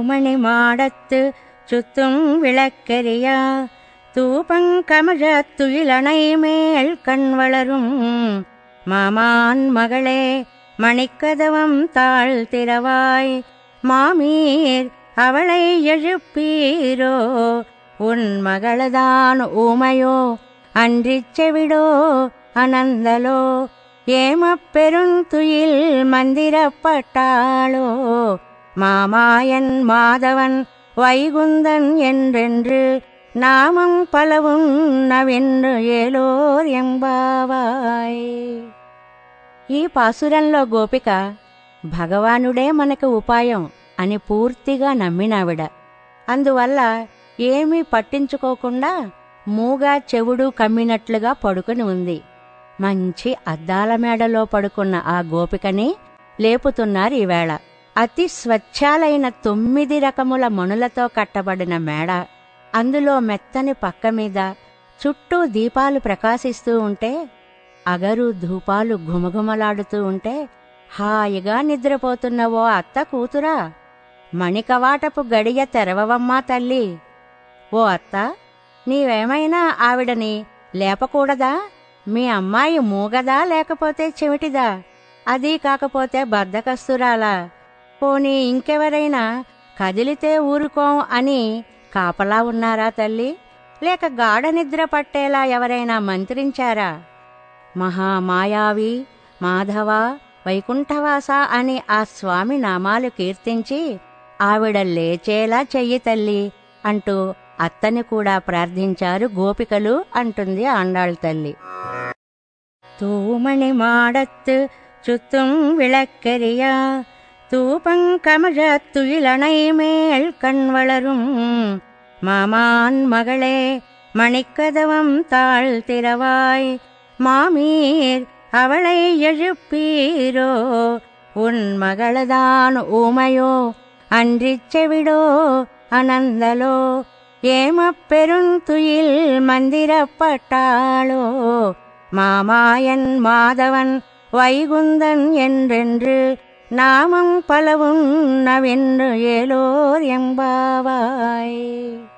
பூமணி மாடத்து சுத்தும் விளக்கெரியா தூபங்கமழ துயிலணை மேல் கண் வளரும் மாமான் மகளே மணிக்கதவம் தாழ் திறவாய். மாமீர் அவளை எழுப்பீரோ? உன் மகளதான் ஊமையோ? அன்றிச் செவிடோ? அனந்தலோ? ஏமப்பெருந்துயில் மந்திரப்பட்டாளோ மாமாயன் மாதவன் வைகுந்தன் என்றென்று నామం పలవున్నవెన్ను ఏలోర్ ఎంబావాయ్ ఈ పాసురంలో గోపిక భగవానుడే మనకు ఉపాయం అని పూర్తిగా నమ్మినావిడ అందువల్ల ఏమీ పట్టించుకోకుండా మూగా చెవుడు కమ్మినట్లుగా పడుకుని ఉంది మంచి అద్దాల మేడలో పడుకున్న ఆ గోపికని లేపుతున్నారు ఈవేళ అతి స్వచ్ఛాలైన తొమ్మిది రకముల మణులతో కట్టబడిన మేడ. అందులో మెత్తని పక్క మీద చుట్టూ దీపాలు ప్రకాశిస్తూ ఉంటే అగరు ధూపాలు ఘుమఘుమలాడుతూ ఉంటే హాయిగా నిద్రపోతున్న ఓ అత్త కూతురా. మణికవాటపు గడియ తెరవవమ్మా తల్లి. ఓ అత్త నీవేమైనా ఆవిడని లేపకూడదా? మీ అమ్మాయి మూగదా లేకపోతే చెవిటిదా అదీ కాకపోతే బద్దకస్తురాలా. పోనీ ఇంకెవరైనా కదిలితే ఊరుకోం అని కాపలా ఉన్నారా తల్లి లేక గాఢ నిద్ర పట్టేలా ఎవరైనా మంత్రించారా మహామాయావి మాధవ వైకుంఠవాస అని ఆ స్వామి నామాలు కీర్తించి ఆవిడ లేచేలా చెయ్యి తల్లి అంటూ అత్తని కూడా ప్రార్థించారు గోపికలు అంటుంది ఆండాళ్ తల్లి தூமணி மாடத்து சுத்தும் விளக்கெரியா தூபங்கமழ துயிலணை மேல் கண் வளரும். மாமான் மகளே மணிக்கதவம் தாழ் திறவாய். மாமீர் அவளை எழுப்பீரோ? உன் மகளதான் ஊமையோ? அன்றிச் செவிடோ? அனந்தலோ? ஏமப்பெருந்துயில் மந்திரப்பட்டாளோ மாமாயன் மாதவன் வைகுந்தன் என்றென்று நாமம் பலவும் நவென்று ஏலோர் எம்பாவாய்.